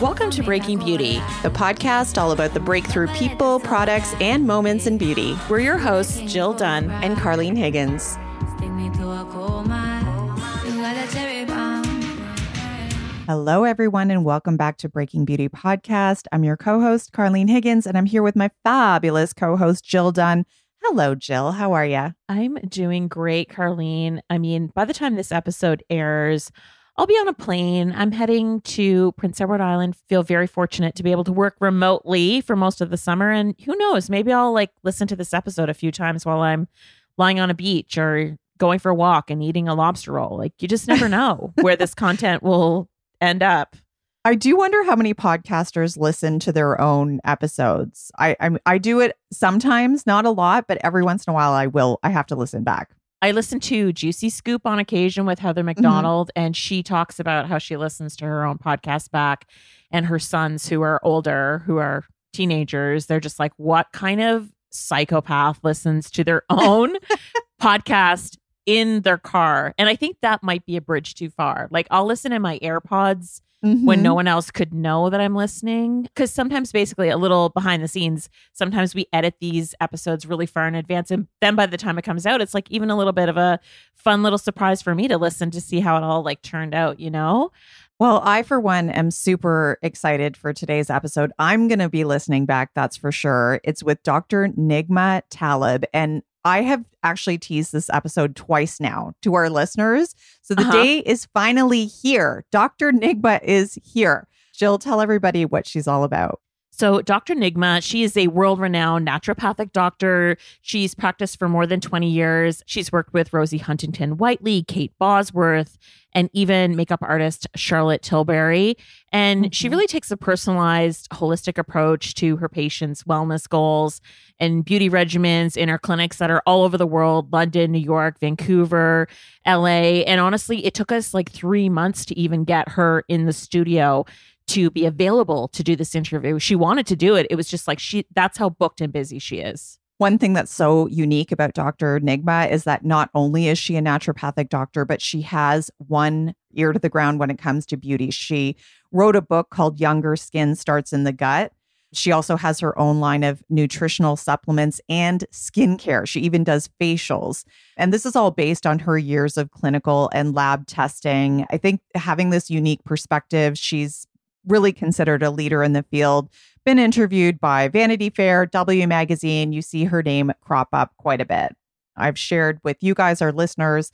Welcome to Breaking Beauty, the podcast all about the breakthrough people, products, and moments in beauty. We're your hosts, Jill Dunn and Carlene Higgins. Hello, everyone, and welcome back to Breaking Beauty Podcast. I'm your co host, Carlene Higgins, and I'm here with my fabulous co host, Jill Dunn. Hello, Jill. How are you? I'm doing great, Carlene. I mean, by the time this episode airs, I'll be on a plane. I'm heading to Prince Edward Island. Feel very fortunate to be able to work remotely for most of the summer. And who knows, maybe I'll like listen to this episode a few times while I'm lying on a beach or going for a walk and eating a lobster roll. Like you just never know where this content will end up. I do wonder how many podcasters listen to their own episodes. I I, I do it sometimes, not a lot, but every once in a while I will. I have to listen back. I listen to Juicy Scoop on occasion with Heather McDonald, mm-hmm. and she talks about how she listens to her own podcast back and her sons who are older, who are teenagers. They're just like, what kind of psychopath listens to their own podcast in their car? And I think that might be a bridge too far. Like, I'll listen in my AirPods mm-hmm. when no one else could know that I'm listening. Because sometimes, basically, a little behind the scenes, sometimes we edit these episodes really far in advance. And then by the time it comes out, it's like even a little bit of a fun little surprise for me to listen to see how it all like turned out, you know? Well, I, for one, am super excited for today's episode. I'm going to be listening back, that's for sure. It's with Dr. Nigma Talib. And I have actually teased this episode twice now to our listeners. So the uh-huh. day is finally here. Dr. Nigma is here. Jill, tell everybody what she's all about. So, Dr. Nigma, she is a world renowned naturopathic doctor. She's practiced for more than 20 years. She's worked with Rosie Huntington Whiteley, Kate Bosworth, and even makeup artist Charlotte Tilbury. And mm-hmm. she really takes a personalized, holistic approach to her patients' wellness goals and beauty regimens in her clinics that are all over the world London, New York, Vancouver, LA. And honestly, it took us like three months to even get her in the studio to be available to do this interview. She wanted to do it. It was just like she that's how booked and busy she is. One thing that's so unique about Dr. Nigma is that not only is she a naturopathic doctor, but she has one ear to the ground when it comes to beauty. She wrote a book called Younger Skin Starts in the Gut. She also has her own line of nutritional supplements and skincare. She even does facials. And this is all based on her years of clinical and lab testing. I think having this unique perspective, she's really considered a leader in the field. Been interviewed by Vanity Fair, W Magazine. You see her name crop up quite a bit. I've shared with you guys, our listeners,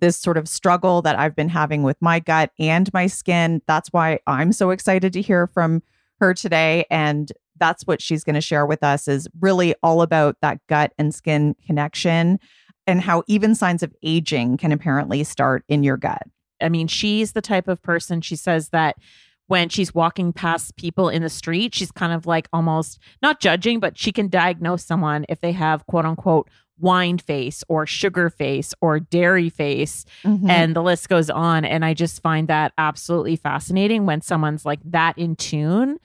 this sort of struggle that I've been having with my gut and my skin. That's why I'm so excited to hear from her today. And that's what she's going to share with us is really all about that gut and skin connection and how even signs of aging can apparently start in your gut. I mean, she's the type of person, she says that when she's walking past people in the street, she's kind of like almost not judging, but she can diagnose someone if they have quote unquote wine face or sugar face or dairy face mm-hmm. and the list goes on and i just find that absolutely fascinating when someone's like that in tune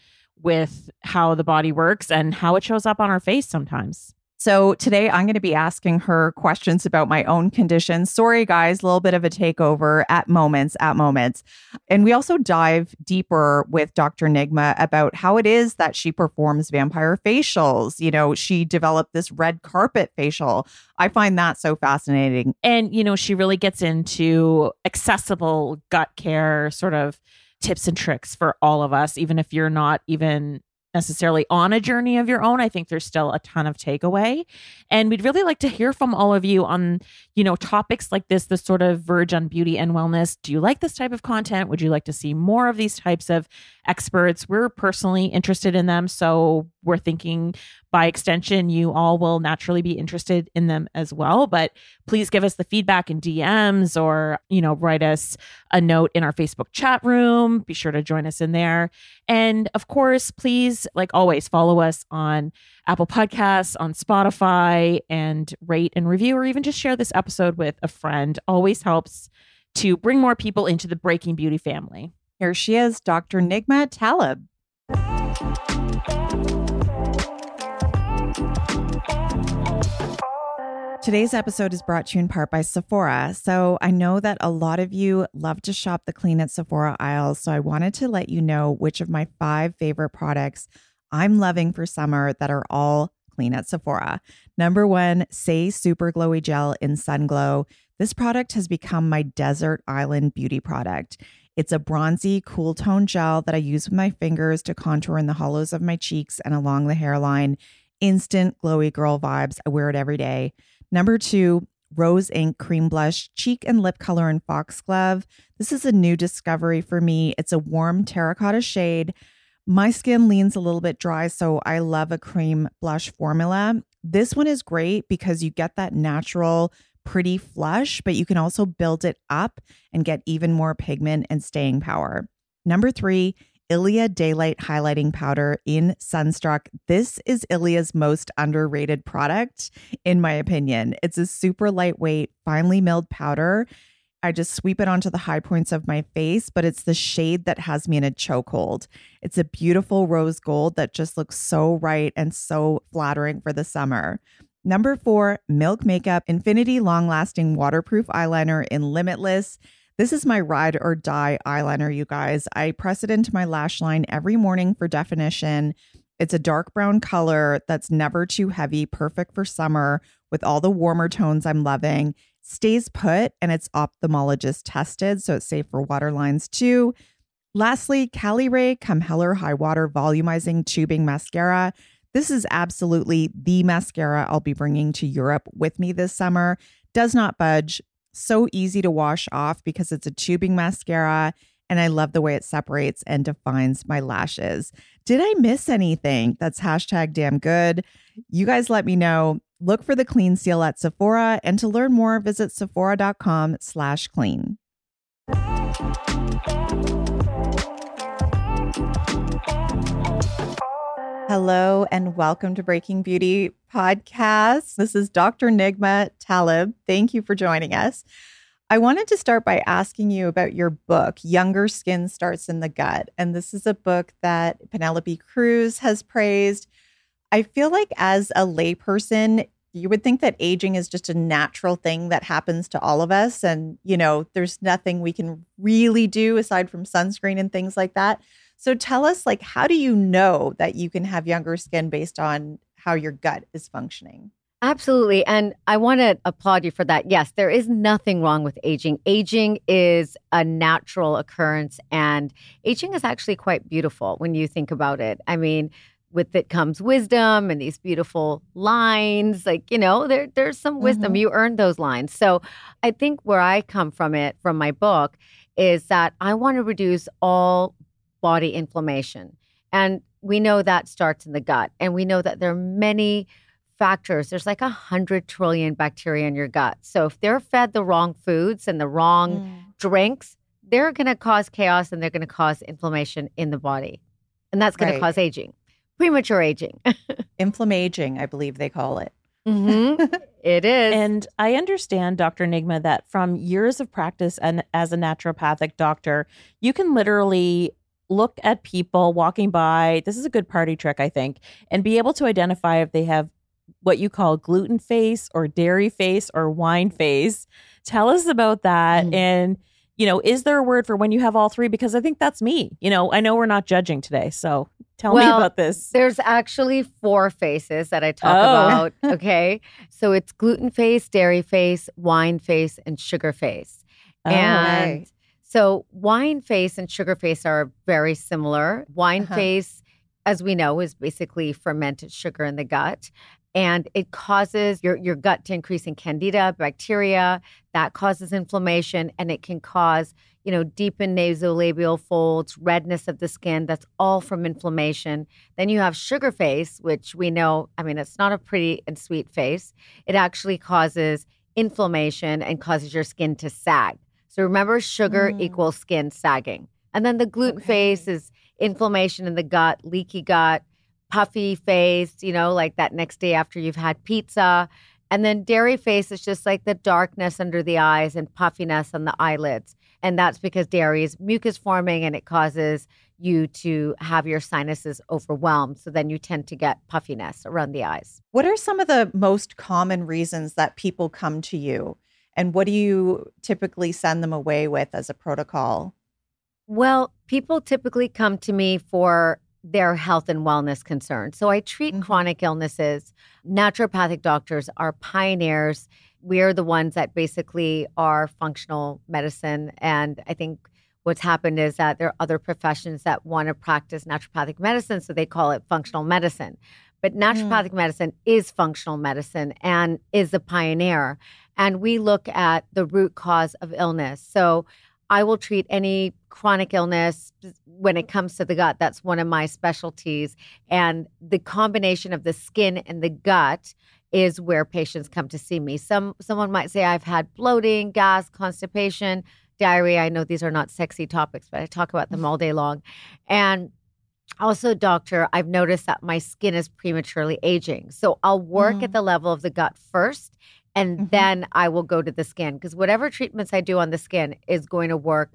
with how the body works and how it shows up on our face sometimes So today I'm going to be asking her questions about my own condition. Sorry, guys, a little bit of a takeover at moments, at moments. And we also dive deeper with Dr. Nigma about how it is that she performs vampire facials. You know, she developed this red carpet facial. I find that so fascinating. And, you know, she really gets into accessible gut care sort of tips and tricks for all of us, even if you're not even necessarily on a journey of your own. I think there's still a ton of takeaway. And we'd really like to hear from all of you on you know topics like this this sort of verge on beauty and wellness. Do you like this type of content? Would you like to see more of these types of experts? We're personally interested in them. So we're thinking by extension, you all will naturally be interested in them as well. But please give us the feedback in DMs or, you know, write us a note in our Facebook chat room. Be sure to join us in there. And of course, please, like always, follow us on Apple Podcasts, on Spotify, and rate and review, or even just share this episode with a friend. Always helps to bring more people into the Breaking Beauty family. Here she is, Dr. Nigma Talib. Today's episode is brought to you in part by Sephora. So, I know that a lot of you love to shop the clean at Sephora aisles. So, I wanted to let you know which of my five favorite products I'm loving for summer that are all clean at Sephora. Number one, Saie Super Glowy Gel in Sun Glow. This product has become my desert island beauty product. It's a bronzy, cool tone gel that I use with my fingers to contour in the hollows of my cheeks and along the hairline. Instant glowy girl vibes. I wear it every day. Number two, Rose Inc Cream Blush Cheek and Lip Color in Foxglove. This is a new discovery for me. It's a warm terracotta shade. My skin leans a little bit dry, so I love a cream blush formula. This one is great because you get that natural, pretty flush, but you can also build it up and get even more pigment and staying power. Number three Ilia Daylight Highlighting Powder in Sunstruck. This is Ilia's most underrated product, in my opinion. It's a super lightweight, finely milled powder. I just sweep it onto the high points of my face, but it's the shade that has me in a chokehold. It's a beautiful rose gold that just looks so right and so flattering for the summer. Number four, Milk Makeup Infinity Long Lasting Waterproof Eyeliner in Limitless. This is my ride or die eyeliner, you guys. I press it into my lash line every morning for definition. It's a dark brown color that's never too heavy, perfect for summer with all the warmer tones I'm loving. Stays put and it's ophthalmologist tested, so it's safe for water lines too. Lastly, Caliray Come Hell or High Water Volumizing Tubing Mascara. This is absolutely the mascara I'll be bringing to Europe with me this summer. Does not budge, so easy to wash off because it's a tubing mascara and I love the way it separates and defines my lashes. Did I miss anything? That's hashtag damn good. You guys let me know. Look for the clean seal at Sephora and to learn more, visit sephora.com slash clean. Hello and welcome to Breaking Beauty Podcast. This is Dr. Nigma Talib. Thank you for joining us. I wanted to start by asking you about your book, Younger Skin Starts in the Gut. And this is a book that Penelope Cruz has praised. I feel like as a layperson, you would think that aging is just a natural thing that happens to all of us. And, you know, there's nothing we can really do aside from sunscreen and things like that. So tell us, like, how do you know that you can have younger skin based on how your gut is functioning? Absolutely. And I want to applaud you for that. Yes, there is nothing wrong with aging. Aging is a natural occurrence, and aging is actually quite beautiful when you think about it. I mean, with it comes wisdom and these beautiful lines like you know there there's some wisdom mm-hmm. you earned those lines so i think where i come from it from my book is that i want to reduce all body inflammation. And we know that starts in the gut. And we know that there are many factors. There's like a hundred trillion bacteria in your gut. So if they're fed the wrong foods and the wrong mm. drinks, they're going to cause chaos and they're going to cause inflammation in the body. And that's going right. to cause aging, premature aging. Inflammaging, I believe they call it. Mm-hmm. it is. And I understand, Dr. Nigma, that from years of practice and as a naturopathic doctor, you can literally look at people walking by. This is a good party trick, I think, and be able to identify if they have what you call gluten face or dairy face or wine face. Tell us about that. Mm. And, you know, is there a word for when you have all three? Because I think that's me. You know, I know we're not judging today. So tell well, me about this. There's actually four faces that I talk oh. about. Okay. so it's gluten face, dairy face, wine face, and sugar face. Oh, and right. So wine face and sugar face are very similar. Wine uh-huh. face as we know, is basically fermented sugar in the gut and it causes your, your gut to increase in candida bacteria. That causes inflammation and it can cause you know deepened nasolabial folds redness of the skin. That's all from inflammation. Then you have sugar face which we know i mean it's not a pretty and sweet face. It actually causes inflammation and causes your skin to sag so remember sugar mm. equals skin sagging and then the gluten okay. face is inflammation in the gut leaky gut puffy face, you know, like that next day after you've had pizza. And then dairy face is just like the darkness under the eyes and puffiness on the eyelids. And that's because dairy is mucus forming and it causes you to have your sinuses overwhelmed. So then you tend to get puffiness around the eyes. What are some of the most common reasons that people come to you? And what do you typically send them away with as a protocol? Well, people typically come to me for their health and wellness concerns. So I treat mm-hmm. chronic illnesses. Naturopathic doctors are pioneers. We're the ones that basically are functional medicine. And I think what's happened is that there are other professions that want to practice naturopathic medicine, so they call it functional medicine. But naturopathic mm. medicine is functional medicine and is a pioneer. And we look at the root cause of illness. So I will treat any chronic illness when it comes to the gut. That's one of my specialties. And the combination of the skin and the gut is where patients come to see me. Some someone might say I've had bloating, gas, constipation, diarrhea. I know these are not sexy topics, but I talk about them all day long. And also, doctor, I've noticed that my skin is prematurely aging. So I'll work mm. at the level of the gut first and mm-hmm. then I will go to the skin because whatever treatments I do on the skin is going to work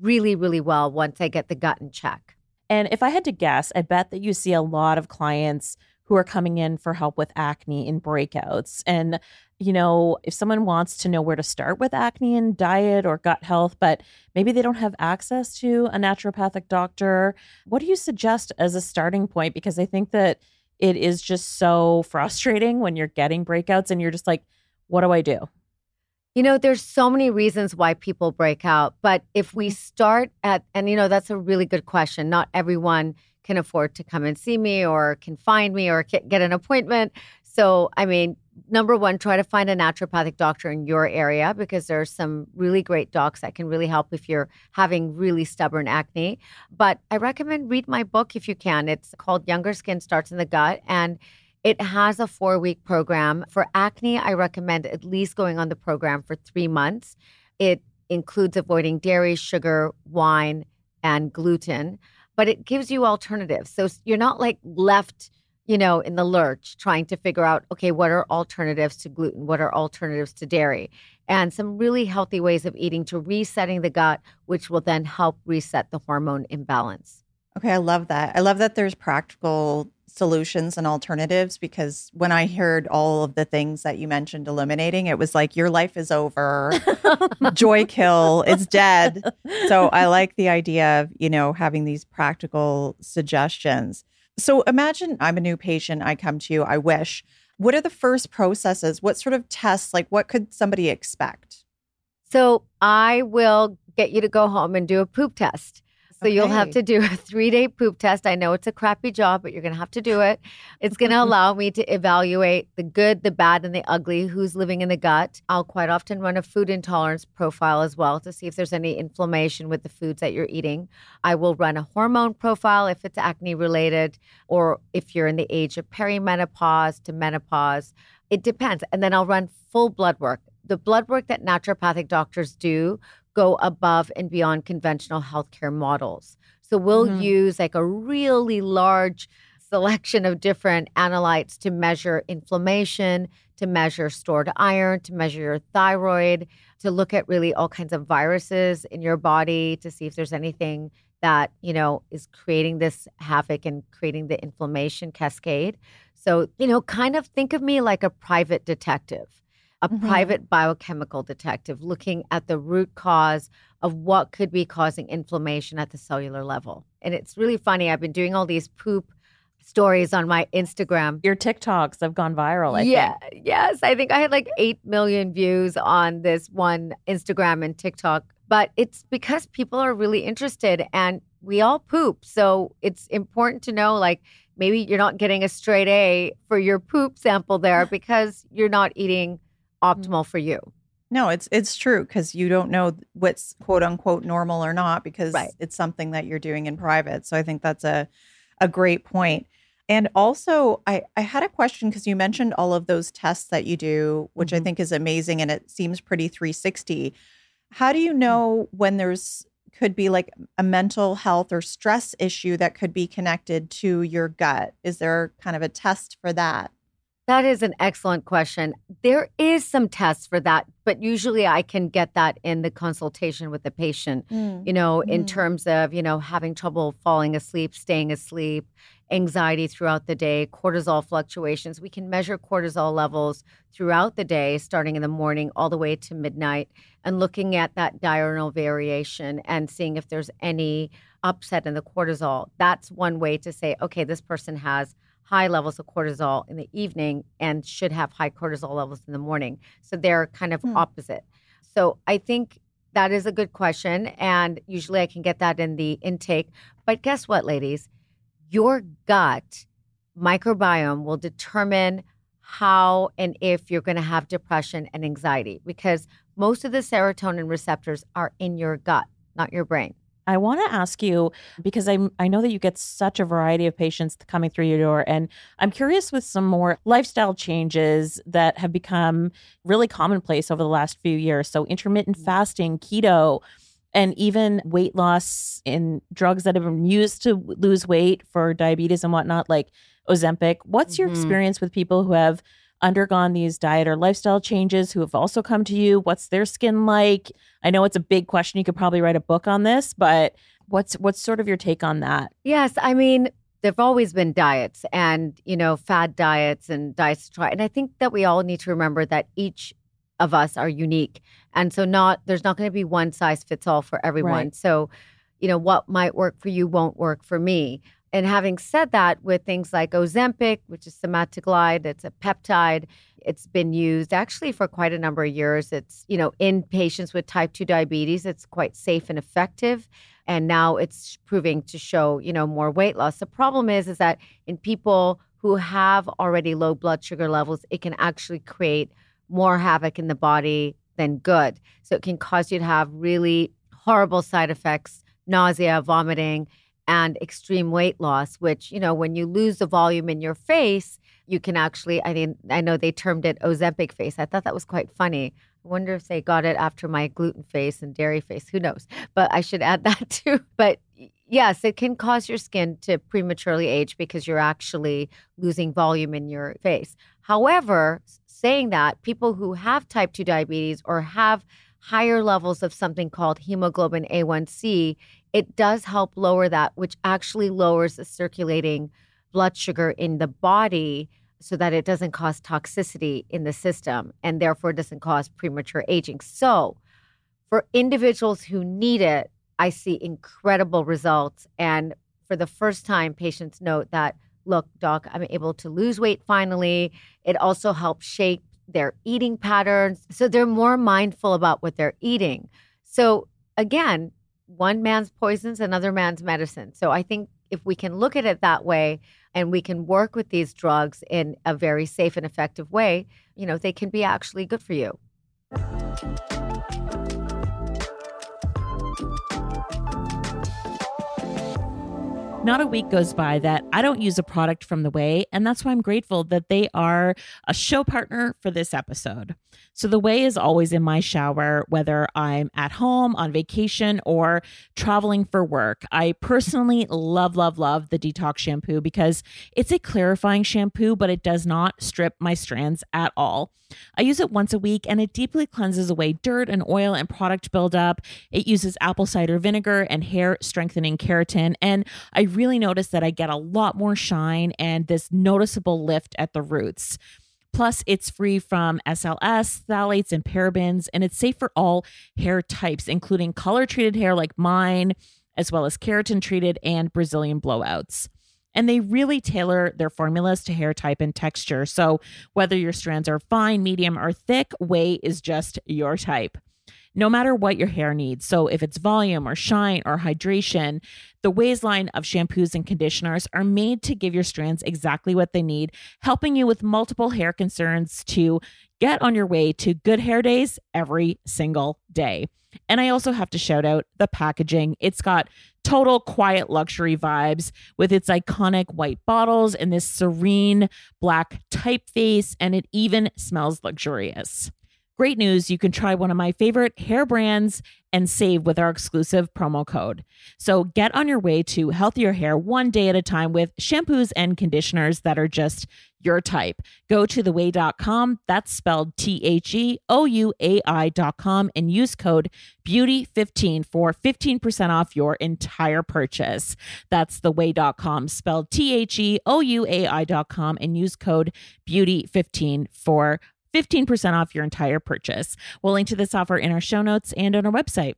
really, really well once I get the gut in check. And if I had to guess, I bet that you see a lot of clients who are coming in for help with acne and breakouts. And, you know, if someone wants to know where to start with acne and diet or gut health, but maybe they don't have access to a naturopathic doctor, what do you suggest as a starting point? Because I think that it is just so frustrating when you're getting breakouts and you're just like, what do I do? You know, there's so many reasons why people break out. But if we start at, and you know, that's a really good question. Not everyone can afford to come and see me or can find me or get an appointment. So, I mean, number one, try to find a naturopathic doctor in your area because there are some really great docs that can really help if you're having really stubborn acne. But I recommend read my book if you can. It's called Younger Skin Starts in the Gut. And it has a four week program. For acne, I recommend at least going on the program for three months. It includes avoiding dairy, sugar, wine, and gluten, but it gives you alternatives. So you're not like left, you know, in the lurch trying to figure out, okay, what are alternatives to gluten? What are alternatives to dairy? And some really healthy ways of eating to resetting the gut, which will then help reset the hormone imbalance. Okay, I love that. I love that there's practical solutions and alternatives because when I heard all of the things that you mentioned eliminating, it was like your life is over, joy kill, it's dead. So I like the idea of, you know, having these practical suggestions. So imagine I'm a new patient, I come to you, I wish. What are the first processes? What sort of tests, like what could somebody expect? So I will get you to go home and do a poop test. So okay. you'll have to do a three day poop test. I know it's a crappy job, but you're going to have to do it. It's going to allow me to evaluate the good, the bad, and the ugly, who's living in the gut. I'll quite often run a food intolerance profile as well to see if there's any inflammation with the foods that you're eating. I will run a hormone profile if it's acne related or if you're in the age of perimenopause to menopause. It depends. And then I'll run full blood work. The blood work that naturopathic doctors do go above and beyond conventional healthcare models. So we'll mm-hmm. use like a really large selection of different analytes to measure inflammation, to measure stored iron, to measure your thyroid, to look at really all kinds of viruses in your body to see if there's anything that, you know, is creating this havoc and creating the inflammation cascade. So, you know, kind of think of me like a private detective, a Mhm. private biochemical detective looking at the root cause of what could be causing inflammation at the cellular level. And it's really funny. I've been doing all these poop stories on my Instagram. Your TikToks have gone viral. I yeah, think. yes. I think I had like 8 million views on this one Instagram and TikTok. But it's because people are really interested and we all poop. So it's important to know like maybe you're not getting a straight A for your poop sample there because you're not eating optimal for you. No, it's it's true because you don't know what's quote unquote normal or not because Right. it's something that you're doing in private. So I think that's a a great point. And also, I I had a question because you mentioned all of those tests that you do, which I Mhm. think is amazing, and it seems pretty 360. How do you know when there's could be like a mental health or stress issue that could be connected to your gut? Is there kind of a test for that? That is an excellent question. There is some tests for that, but usually I can get that in the consultation with the patient. you know, in Mhm. terms of, you know, having trouble falling asleep, staying asleep, anxiety throughout the day, cortisol fluctuations. We can measure cortisol levels throughout the day, starting in the morning all the way to midnight, and looking at that diurnal variation and seeing if there's any upset in the cortisol. That's one way to say, okay, this person has high levels of cortisol in the evening and should have high cortisol levels in the morning. So they're kind of Hmm. opposite. So I think that is a good question. And usually I can get that in the intake. But guess what, ladies? Your gut microbiome will determine how and if you're going to have depression and anxiety because most of the serotonin receptors are in your gut, not your brain. I want to ask you because I I know that you get such a variety of patients coming through your door, and I'm curious with some more lifestyle changes that have become really commonplace over the last few years. So intermittent fasting, keto, and even weight loss in drugs that have been used to lose weight for diabetes and whatnot, like Ozempic. What's your Mhm. experience with people who have undergone these diet or lifestyle changes who have also come to you? What's their skin like? I know it's a big question. You could probably write a book on this, but what's what's sort of your take on that? Yes, I mean, there've always been diets and, you know, fad diets and diets to try. And I think that we all need to remember that each of us are unique. And so not there's not going to be one size fits all for everyone. Right. So, you know, what might work for you won't work for me. And having said that, with things like Ozempic, which is semaglutide, it's a peptide, it's been used actually for quite a number of years. It's, you know, in patients with type 2 diabetes, it's quite safe and effective. And now it's proving to show, you know, more weight loss. The problem is, is that in people who have already low blood sugar levels, it can actually create more havoc in the body than good. So it can cause you to have really horrible side effects, nausea, vomiting, and extreme weight loss, which, you know, when you lose the volume in your face, you can actually, I mean, I know they termed it Ozempic face. I thought that was quite funny. I wonder if they got it after my gluten face and dairy face. Who knows? But I should add that too. But yes, it can cause your skin to prematurely age because you're actually losing volume in your face. However, saying that, people who have type 2 diabetes or have higher levels of something called hemoglobin A1C, it does help lower that, which actually lowers the circulating blood sugar in the body so that it doesn't cause toxicity in the system and therefore doesn't cause premature aging. So, for individuals who need it, I see incredible results. And for the first time, patients note that, look, doc, I'm able to lose weight finally. It also helps shape their eating patterns. So they're more mindful about what they're eating. So, again, one man's poison's another man's medicine. So I think if we can look at it that way and we can work with these drugs in a very safe and effective way, you know, they can be actually good for you. Not a week goes by that I don't use a product from the Ouai, and that's why I'm grateful that they are a show partner for this episode. So the Ouai is always in my shower, whether I'm at home, on vacation, or traveling for work. I personally love, love, love the detox shampoo because it's a clarifying shampoo, but it does not strip my strands at all. I use it once a week and it deeply cleanses away dirt and oil and product buildup. It uses apple cider vinegar and hair strengthening keratin. And I really notice that I get a lot more shine and this noticeable lift at the roots. Plus, it's free from SLS, phthalates, and parabens, and it's safe for all hair types, including color treated hair like mine, as well as keratin treated and Brazilian blowouts. And they really tailor their formulas to hair type and texture. So, whether your strands are fine, medium, or thick, Ouai is just your type no matter what your hair needs. So, if it's volume or shine or hydration, the Ouai's line of shampoos and conditioners are made to give your strands exactly what they need, helping you with multiple hair concerns to get on your way to good hair days every single day. And I also have to shout out the packaging. It's got total quiet luxury vibes with its iconic white bottles and this serene black typeface, and it even smells luxurious. Great news, you can try one of my favorite hair brands and save with our exclusive promo code. So get on your way to healthier hair one day at a time with shampoos and conditioners that are just your type. Go to theouai.com, that's spelled T H E O U A I.com, and use code BEAUTY15 for 15% off your entire purchase. That's theouai.com, spelled T H E O U A I.com, and use code BEAUTY15 for 15% off your entire purchase. We'll link to this offer in our show notes and on our website.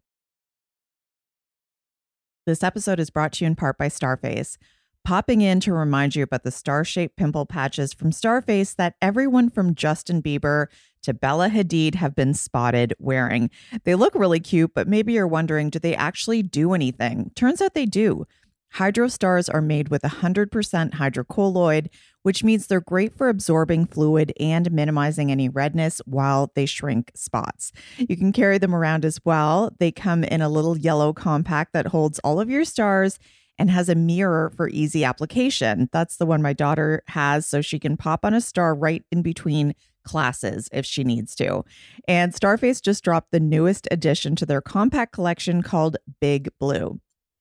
This episode is brought to you in part by Starface. Popping in to remind you about the star shaped pimple patches from Starface that everyone from Justin Bieber to Bella Hadid have been spotted wearing. They look really cute, but maybe you're wondering do they actually do anything? Turns out they do. Hydrostars are made with 100% hydrocolloid, which means they're great for absorbing fluid and minimizing any redness while they shrink spots. You can carry them around as well. They come in a little yellow compact that holds all of your stars and has a mirror for easy application. That's the one my daughter has, so she can pop on a star right in between classes if she needs to. And Starface just dropped the newest addition to their compact collection called Big Blue.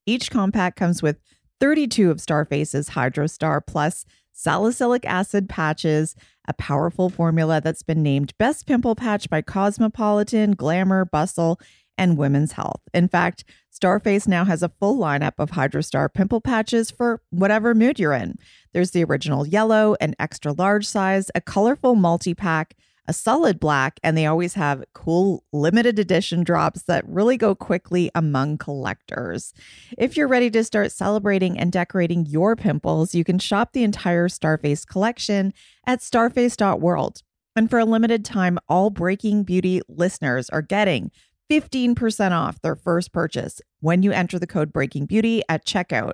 Each compact comes with 32 of Starface's Hydrostar Plus salicylic acid patches, a powerful formula that's been named Best Pimple Patch by Cosmopolitan, Glamour, Bustle, and Women's Health. In fact, Starface now has a full lineup of Hydrostar pimple patches for whatever mood you're in. There's the original yellow, an extra large size, a colorful multi pack, a solid black, and they always have cool limited edition drops that really go quickly among collectors. If you're ready to start celebrating and decorating your pimples, you can shop the entire Starface collection at starface.world. And for a limited time, all Breaking Beauty listeners are getting 15% off their first purchase when you enter the code Breaking Beauty at checkout.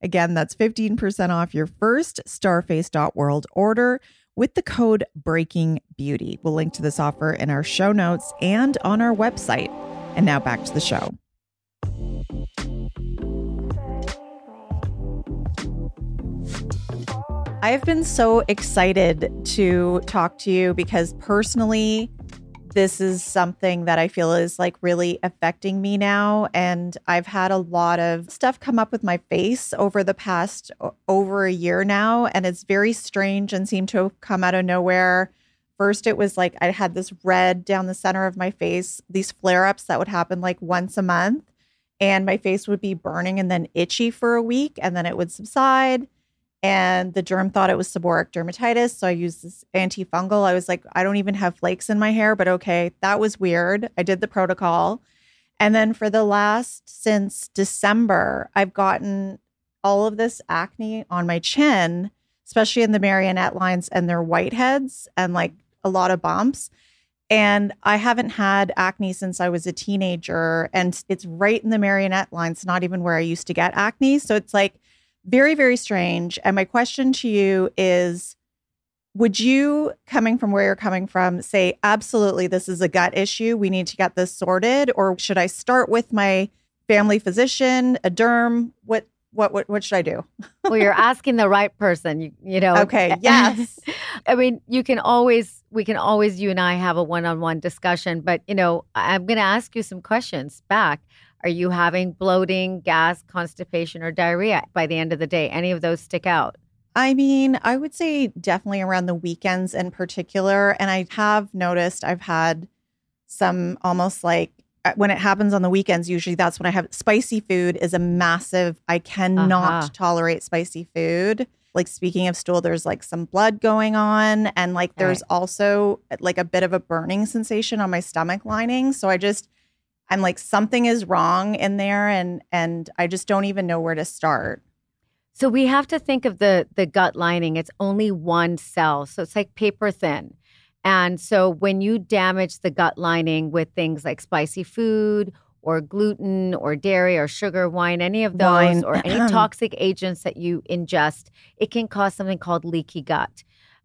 Again, that's 15% off your first starface.world order with the code Breaking Beauty. We'll link to this offer in our show notes and on our website. And now back to the show. I've been so excited to talk to you because personally, this is something that I feel is like really affecting me now. And I've had a lot of stuff come up with my face over the past over a year now. And it's very strange and seemed to have come out of nowhere. First, it was like I had this red down the center of my face, these flare ups that would happen like once a month. And my face would be burning and then itchy for a week, and then it would subside and the derm thought it was seborrheic dermatitis. So I used this antifungal. I was like, I don't even have flakes in my hair, but okay, that was weird. I did the protocol. And then for the last, since December, I've gotten all of this acne on my chin, especially in the marionette lines and their whiteheads and like a lot of bumps. And I haven't had acne since I was a teenager. And it's right in the marionette lines, not even where I used to get acne. So it's like, very, very strange. And my question to you is Would you, coming from where you're coming from, say, absolutely, this is a gut issue. We need to get this sorted? Or should I start with my family physician, a derm? What what what what should I do? well, you're asking the right person. You, you know. Okay. Yes. I mean, you can always we can always you and I have a one-on-one discussion, but you know, I'm going to ask you some questions back. Are you having bloating, gas, constipation, or diarrhea by the end of the day? Any of those stick out? I mean, I would say definitely around the weekends in particular. And I have noticed I've had some almost like uh, when it happens on the weekends, usually that's when I have spicy food is a massive, I cannot Uh-huh. tolerate spicy food. Like speaking of stool, there's like some blood going on. And like there's also uh, like a bit of a burning sensation on my stomach lining. So I just, I'm like, something is wrong in there and and I just don't even know where to start. So we have to think of the the gut lining. It's only one cell, so it's like paper thin. And so when you damage the gut lining with things like spicy food or gluten or dairy or sugar, wine, any of those, Wine. or any toxic agents that you ingest, it can cause something called leaky gut.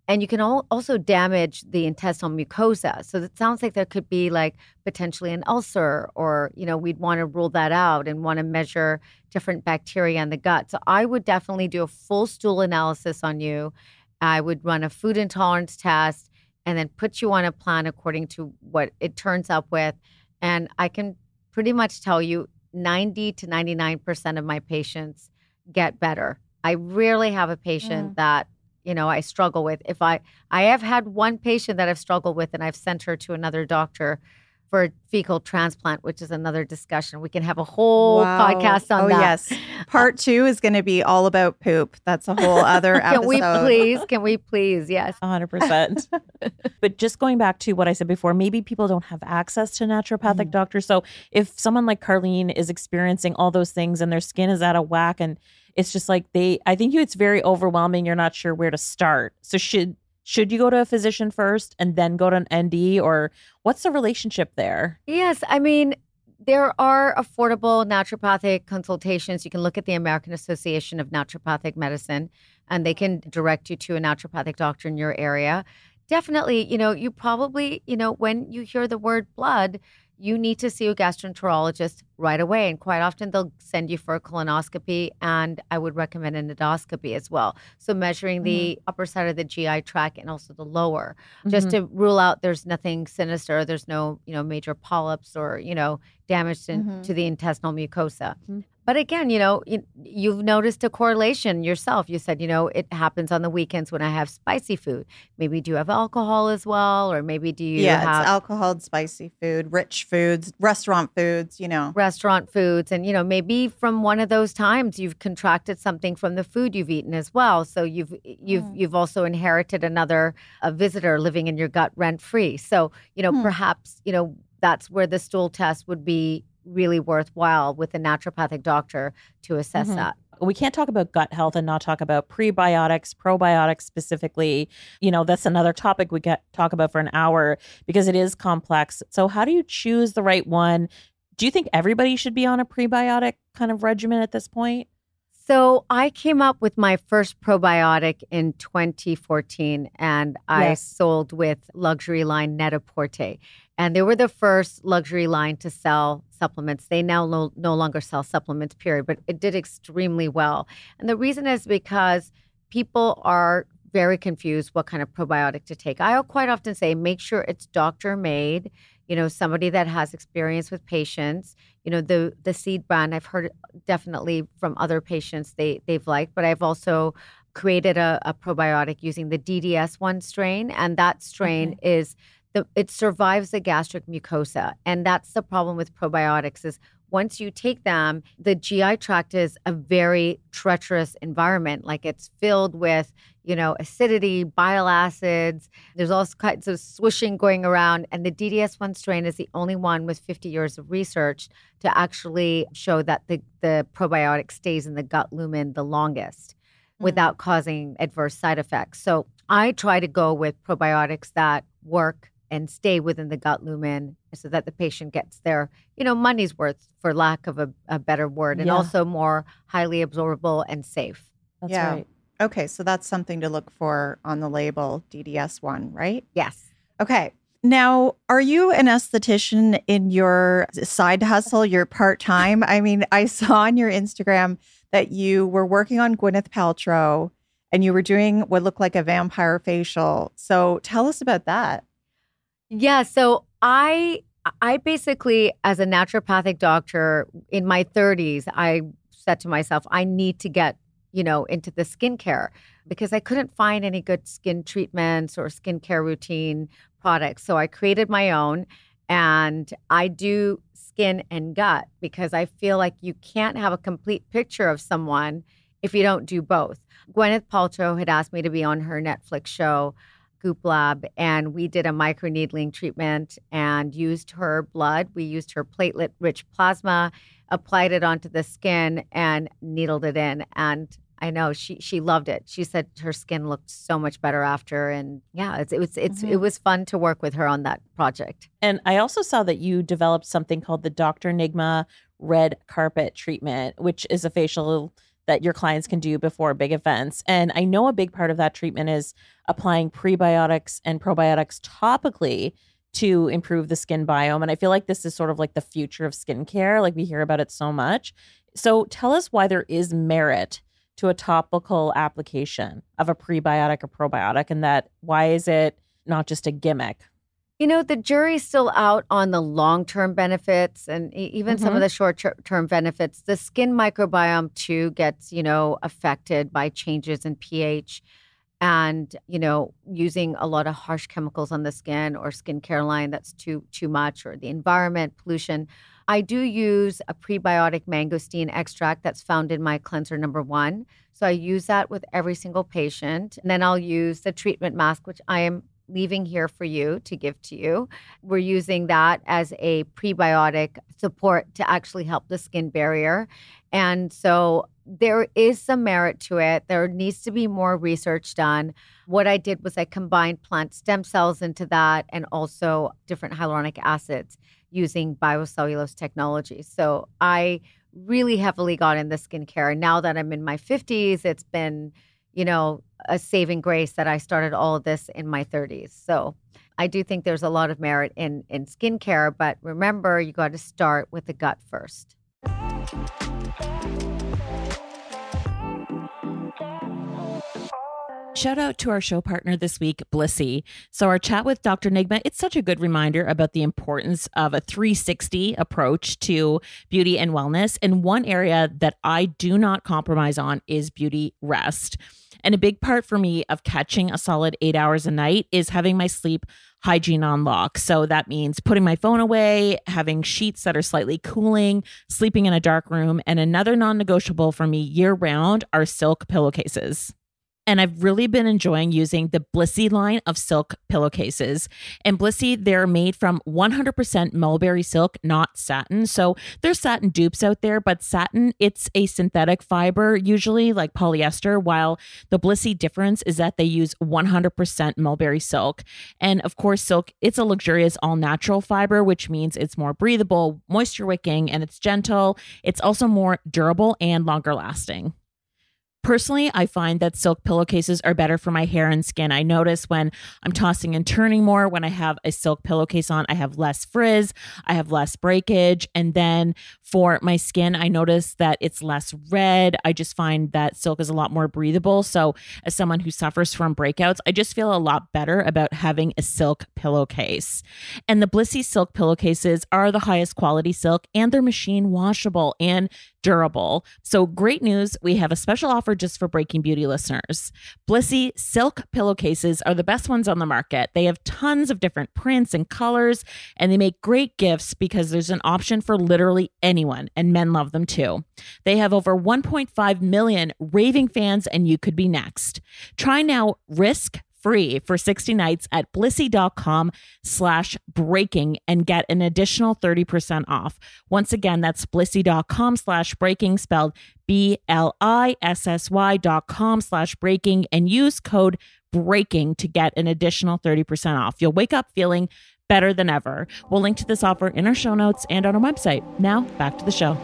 And you can al- also damage the intestinal mucosa. So it sounds like there could be like potentially an ulcer, or, you know, we'd want to rule that out and want to measure different bacteria in the gut. So I would definitely do a full stool analysis on you. I would run a food intolerance test and then put you on a plan according to what it turns up with. And I can pretty much tell you 90 to 99% of my patients get better. I rarely have a patient mm. that you know I struggle with. If I I have had one patient that I've struggled with and I've sent her to another doctor for a fecal transplant, which is another discussion. We can have a whole Wow. podcast on oh, that. yes. Part two is going to be all about poop. That's a whole other Can episode. we please? Can we please? Yes. 100%. but just going back to what I said before, maybe people don't have access to naturopathic Mm. doctors. So if someone like Carlene is experiencing all those things and their skin is out of whack and it's just like they I think it's very overwhelming. You're not sure where to start. So should should you go to a physician first and then go to an ND or what's the relationship there? Yes, I mean there are affordable naturopathic consultations. You can look at the American Association of Naturopathic Medicine and they can direct you to a naturopathic doctor in your area. Definitely, you know, you probably, you know, when you hear the word blood, you need to see a gastroenterologist right away. And quite often they'll send you for a colonoscopy. And I would recommend an endoscopy as well. So measuring the upper side of the GI tract and also the lower, just Mhm. to rule out there's nothing sinister, there's no, you know, major polyps or, you know, damage to, Mhm. to the intestinal mucosa. But again, you know, you, you've noticed a correlation yourself. You said, you know, it happens on the weekends when I have spicy food. Maybe do you have alcohol as well? Or maybe do you yeah, have it's alcohol, spicy food, rich foods, restaurant foods, you know. restaurant foods and you know maybe from one of those times you've contracted something from the food you've eaten as well so you've you've Mm. you've also inherited another a visitor living in your gut rent free so you know Hmm. perhaps you know that's where the stool test would be really worthwhile with a naturopathic doctor to assess Mhm. that we can't talk about gut health and not talk about prebiotics, probiotics specifically. You know, that's another topic we get talk about for an hour because it is complex. So how do you choose the right one? Do you think everybody should be on a prebiotic kind of regimen at this point? So I came up with my first probiotic in 2014, and I Yes. sold with luxury line Net-a-Porter. And they were the first luxury line to sell supplements. They now no, no longer sell supplements, period, but it did extremely well. And the reason is because people are very confused what kind of probiotic to take. I quite often say make sure it's doctor made, you know, somebody that has experience with patients. You know, the the seed brand I've heard definitely from other patients they they've liked, but I've also created a, a probiotic using the DDS1 strain, and that strain is the it survives the gastric mucosa, and that's the problem with probiotics is once you take them, the GI tract is a very treacherous environment. Like it's filled with, you know, acidity, bile acids. There's all kinds of swishing going around. And the DDS1 strain is the only one with 50 years of research to actually show that the, the probiotic stays in the gut lumen the longest hmm. without causing adverse side effects. So I try to go with probiotics that work and stay within the gut lumen so that the patient gets their, you know, money's worth for lack of a, a better word and Yeah. also more highly absorbable and safe. That's Yeah. right. Okay, so that's something to look for on the label DDS1, right? Yes. Okay. Now, are you an esthetician in your side hustle, your part time? I mean, I saw on your Instagram that you were working on Gwyneth Paltrow and you were doing what looked like a vampire facial. So tell us about that. Yeah. So I I basically, as a naturopathic doctor in my 30s, I said to myself, I need to get, you know, into the skincare because I couldn't find any good skin treatments or skincare routine products. So I created my own and I do skin and gut because I feel like you can't have a complete picture of someone if you don't do both. Gwyneth Paltrow had asked me to be on her Netflix show, Goop Lab, and we did a microneedling treatment and used her blood. We used her platelet rich plasma, applied it onto the skin, and needled it in. And I know she she loved it. She said her skin looked so much better after, and yeah, it's, it was it's Mm-hmm. it was fun to work with her on that project. And I also saw that you developed something called the Dr. Nigma red carpet treatment, which is a facial that your clients can do before big events. And I know a big part of that treatment is applying prebiotics and probiotics topically to improve the skin biome. And I feel like this is sort of like the future of skincare. Like we hear about it so much. So tell us why there is merit to a topical application of a prebiotic or probiotic and that why is it not just a gimmick? You know, the jury's still out on the long term benefits and even some of Mhm. the short term benefits. The skin microbiome, too, gets, you know, affected by changes in pH and, you know, using a lot of harsh chemicals on the skin or skincare line that's too too much or the environment, pollution. I do use a prebiotic mangosteen extract that's found in my cleanser number one. So I use that with every single patient. And then I'll use the treatment mask, which I am leaving here for you to give to you. We're using that as a prebiotic support to actually help the skin barrier. And so there is some merit to it. There needs to be more research done. What I did was I combined plant stem cells into that and also different hyaluronic acids using biocellulose technology. So I really heavily got in the skincare. Now that I'm in my 50s, it's been, you know, a saving grace that I started all of this in my 30s. So I do think there's a lot of merit in in skincare, but remember you got to start with the gut first. Shout out to our show partner this week, Blissy. So, our chat with Dr. Nigma, it's such a good reminder about the importance of a 360 approach to beauty and wellness. And one area that I do not compromise on is beauty rest. And a big part for me of catching a solid eight hours a night is having my sleep hygiene on lock. So that means putting my phone away, having sheets that are slightly cooling, sleeping in a dark room. And another non negotiable for me year round are silk pillowcases. And I've really been enjoying using the Blissy line of silk pillowcases. And Blissy, they're made from 100% mulberry silk, not satin. So there's satin dupes out there, but satin, it's a synthetic fiber, usually like polyester, while the Blissy difference is that they use 100% mulberry silk. And of course, silk, it's a luxurious all natural fiber, which means it's more breathable, moisture wicking, and it's gentle. It's also more durable and longer lasting. Personally, I find that silk pillowcases are better for my hair and skin. I notice when I'm tossing and turning more, when I have a silk pillowcase on, I have less frizz, I have less breakage. And then for my skin, I notice that it's less red. I just find that silk is a lot more breathable. So, as someone who suffers from breakouts, I just feel a lot better about having a silk pillowcase. And the Blissy silk pillowcases are the highest quality silk and they're machine washable and durable. So, great news we have a special offer just for Breaking Beauty listeners. Blissy silk pillowcases are the best ones on the market. They have tons of different prints and colors, and they make great gifts because there's an option for literally anyone, and men love them too. They have over 1.5 million raving fans, and you could be next. Try now risk free for 60 nights at blissy.com slash breaking and get an additional 30% off. Once again, that's blissy.com slash breaking spelled B-L-I-S-S-Y dot com slash breaking and use code breaking to get an additional 30% off. You'll wake up feeling better than ever. We'll link to this offer in our show notes and on our website. Now back to the show.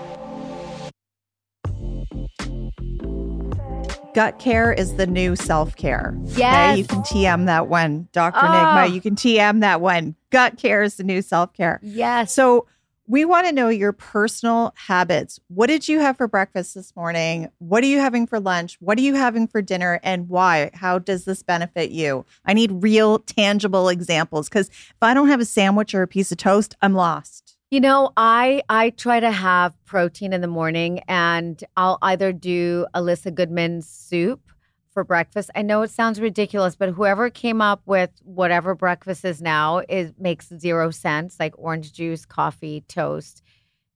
Gut care is the new self care. Yes. you can TM that one. Dr. Oh. Nigma, ah. you can TM that one. Gut care is the new self care. Yes. So we want to know your personal habits. What did you have for breakfast this morning? What are you having for lunch? What are you having for dinner and why? How does this benefit you? I need real, tangible examples because if I don't have a sandwich or a piece of toast, I'm lost. You know, I I try to have protein in the morning and I'll either do Alyssa Goodman's soup for breakfast. I know it sounds ridiculous, but whoever came up with whatever breakfast is now is makes zero sense, like orange juice, coffee, toast.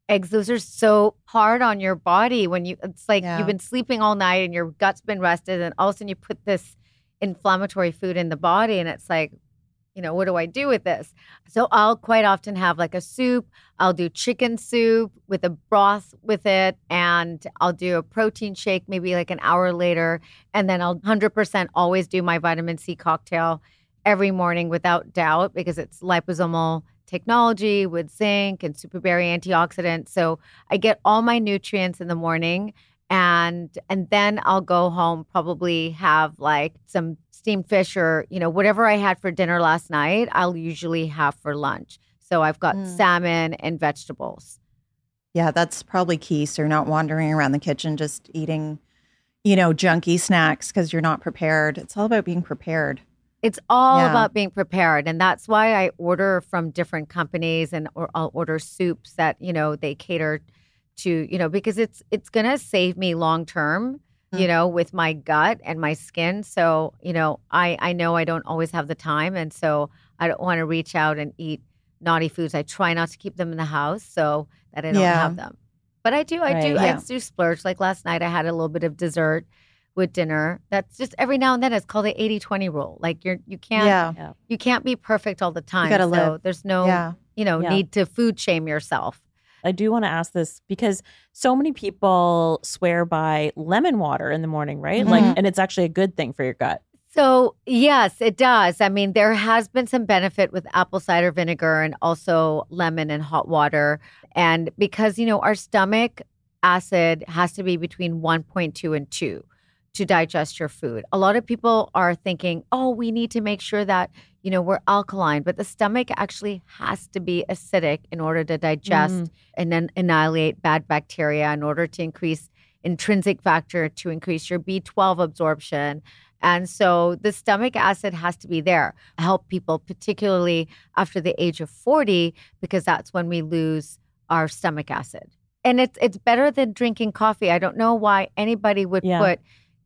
Eggs, those are so hard on your body when you it's like Yeah. you've been sleeping all night and your gut's been rested and all of a sudden you put this inflammatory food in the body and it's like you know, what do I do with this? So I'll quite often have like a soup. I'll do chicken soup with a broth with it, and I'll do a protein shake maybe like an hour later. And then I'll 100% always do my vitamin C cocktail every morning without doubt because it's liposomal technology with zinc and superberry antioxidants. So I get all my nutrients in the morning and and then I'll go home probably have like some steamed fish or you know whatever I had for dinner last night I'll usually have for lunch. So I've got Mm. salmon and vegetables. Yeah, that's probably key. So you're not wandering around the kitchen just eating, you know, junky snacks because you're not prepared. It's all about being prepared. It's all Yeah. about being prepared and that's why I order from different companies and or I'll order soups that you know they cater to you know because it's it's going to save me long term you Mm. know with my gut and my skin so you know I I know I don't always have the time and so I don't want to reach out and eat naughty foods I try not to keep them in the house so that I don't Yeah. have them but I do I do Right. I do splurge like last night I had a little bit of dessert with dinner that's just every now and then it's called the 80-20 rule like you're you can't yeah. you can't be perfect all the time. gotta so live. there's no, Yeah. you know, Yeah. need to food shame yourself. I do want to ask this because so many people swear by lemon water in the morning, right? Like, Mhm. and it's actually a good thing for your gut. So yes, it does. I mean, there has been some benefit with apple cider vinegar and also lemon and hot water. And because, you know, our stomach acid has to be between 1.2 and 2 to digest your food. A lot of people are thinking, oh, we need to make sure that, you know, we're alkaline, but the stomach actually has to be acidic in order to digest Mm. and then annihilate bad bacteria in order to increase intrinsic factor to increase your B12 absorption. And so the stomach acid has to be there. I Help people, particularly after the age of 40, because that's when we lose our stomach acid. And it's it's better than drinking coffee. I don't know why anybody would Yeah. put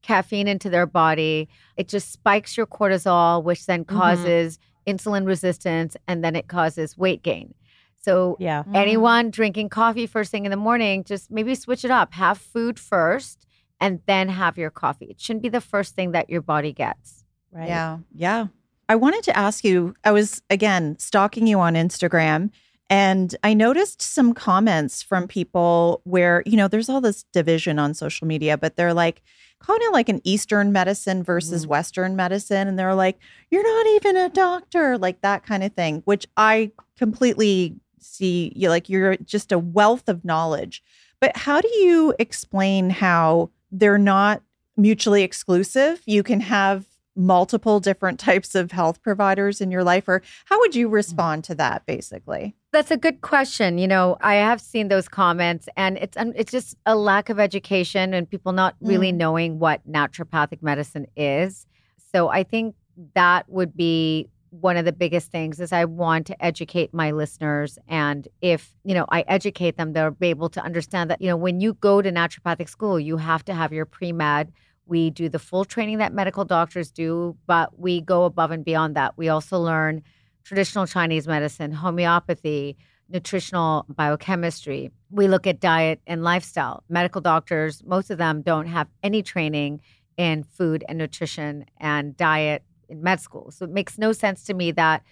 caffeine into their body. It just spikes your cortisol, which then Mhm. causes insulin resistance and then it causes weight gain. So Yeah. Mm. anyone drinking coffee first thing in the morning, just maybe switch it up. Have food first and then have your coffee. It shouldn't be the first thing that your body gets. Right. Yeah. Yeah. I wanted to ask you, I was again stalking you on Instagram and I noticed some comments from people where, you know, there's all this division on social media, but they're like, calling it like an Eastern medicine versus Mhm. Western medicine. And they're like, you're not even a doctor, like that kind of thing, which I completely see you like you're just a wealth of knowledge. But how do you explain how they're not mutually exclusive? You can have multiple different types of health providers in your life, or how would you respond to that basically? That's a good question. You know, I have seen those comments, and it's um, it's just a lack of education and people not really Mm. knowing what naturopathic medicine is. So I think that would be one of the biggest things is I want to educate my listeners and if, you know, I educate them they'll be able to understand that, you know, when you go to naturopathic school, you have to have your pre-med. We do the full training that medical doctors do, but we go above and beyond that. We also learn traditional Chinese medicine, homeopathy, nutritional biochemistry. We look at diet and lifestyle. Medical doctors, most of them don't have any training in food and nutrition and diet in med school. So it makes no sense to me that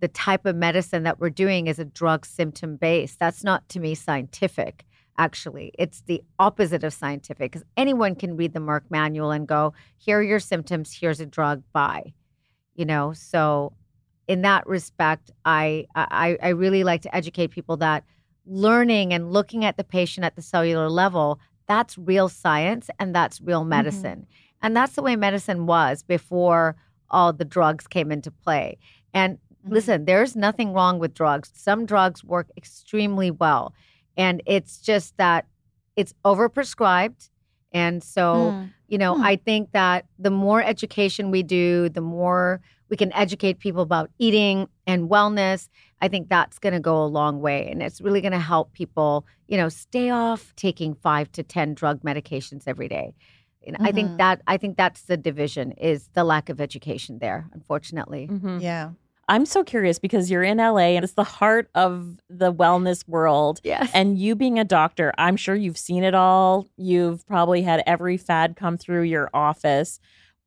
the type of medicine that we're doing is a drug symptom based. That's not to me scientific. Actually, it's the opposite of scientific because anyone can read the Merck manual and go, here are your symptoms, here's a drug, buy. You know, so in that respect, I, I I really like to educate people that learning and looking at the patient at the cellular level, that's real science and that's real medicine. And that's the way medicine was before all the drugs came into play. And Mhm. listen, there's nothing wrong with drugs. Some drugs work extremely well. And it's just that it's overprescribed. And so, Hmm. you know, Hmm. I think that the more education we do, the more we can educate people about eating and wellness. I think that's going to go a long way. And it's really going to help people, you know, stay off taking five to 10 drug medications every day. And I think Mhm. that I think that's the division is the lack of education there, unfortunately. Mhm. Yeah. I'm so curious because you're in LA and it's the heart of the wellness world. Yes. And you being a doctor, I'm sure you've seen it all. You've probably had every fad come through your office.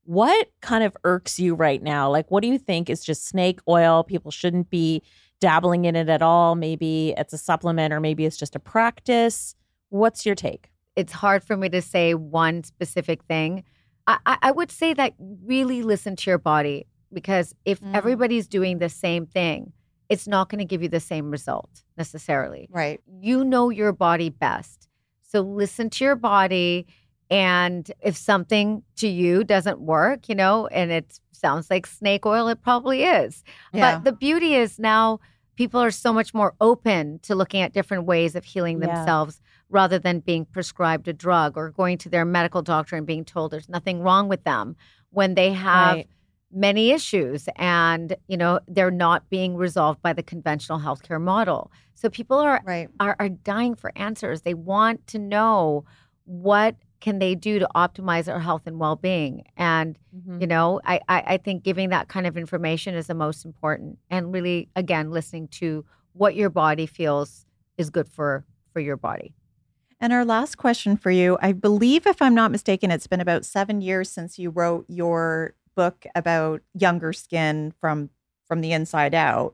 What kind of irks you right now? Like, what do you think is just snake oil? People shouldn't be dabbling in it at all. Maybe it's a supplement or maybe it's just a practice. What's your take? it's hard for me to say one specific thing. I, I, would say that really listen to your body because if Mm. everybody's doing the same thing, it's not going to give you the same result necessarily. Right. You know your body best. So listen to your body. And if something to you doesn't work, you know, and it sounds like snake oil, it probably is. Yeah. But the beauty is now people are so much more open to looking at different ways of healing Yeah. themselves rather than being prescribed a drug or going to their medical doctor and being told there's nothing wrong with them when they have Right. many issues and you know they're not being resolved by the conventional healthcare model so people are right. are, are dying for answers they want to know what can they do to optimize their health and well-being and Mhm. you know I, I i think giving that kind of information is the most important and really again listening to what your body feels is good for for your body And our last question for you I believe, if I'm not mistaken, it's been about seven years since you wrote your book about younger skin from from the inside out.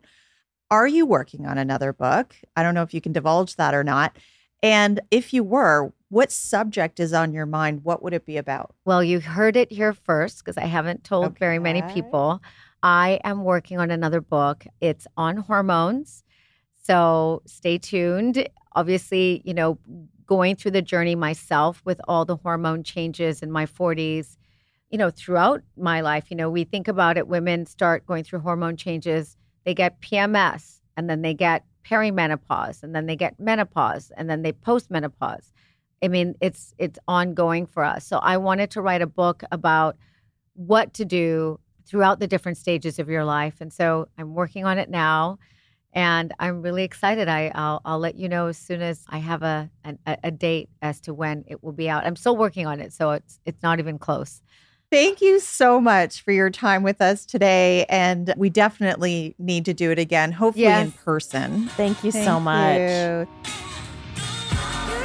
Are you working on another book? I don't know if you can divulge that or not. And if you were, what subject is on your mind? What would it be about? well you heard it here first because i haven't told very many people. I am working on another book. It's on hormones. So stay tuned. Obviously you know going through the journey myself with all the hormone changes in my 40s you know throughout my life you know we think about it women start going through hormone changes. They get pms and then they get perimenopause and then they get menopause and then they postmenopause i mean it's it's ongoing for us so i wanted to write a book about what to do throughout the different stages of your life and so i'm working on it now and I'm really excited. I, I'll, I'll let you know as soon as I have a, a a date as to when it will be out. I'm still working on it, so it's it's not even close. Thank you so much for your time with us today. And we definitely need to do it again, hopefully in person. Thank you so much. you.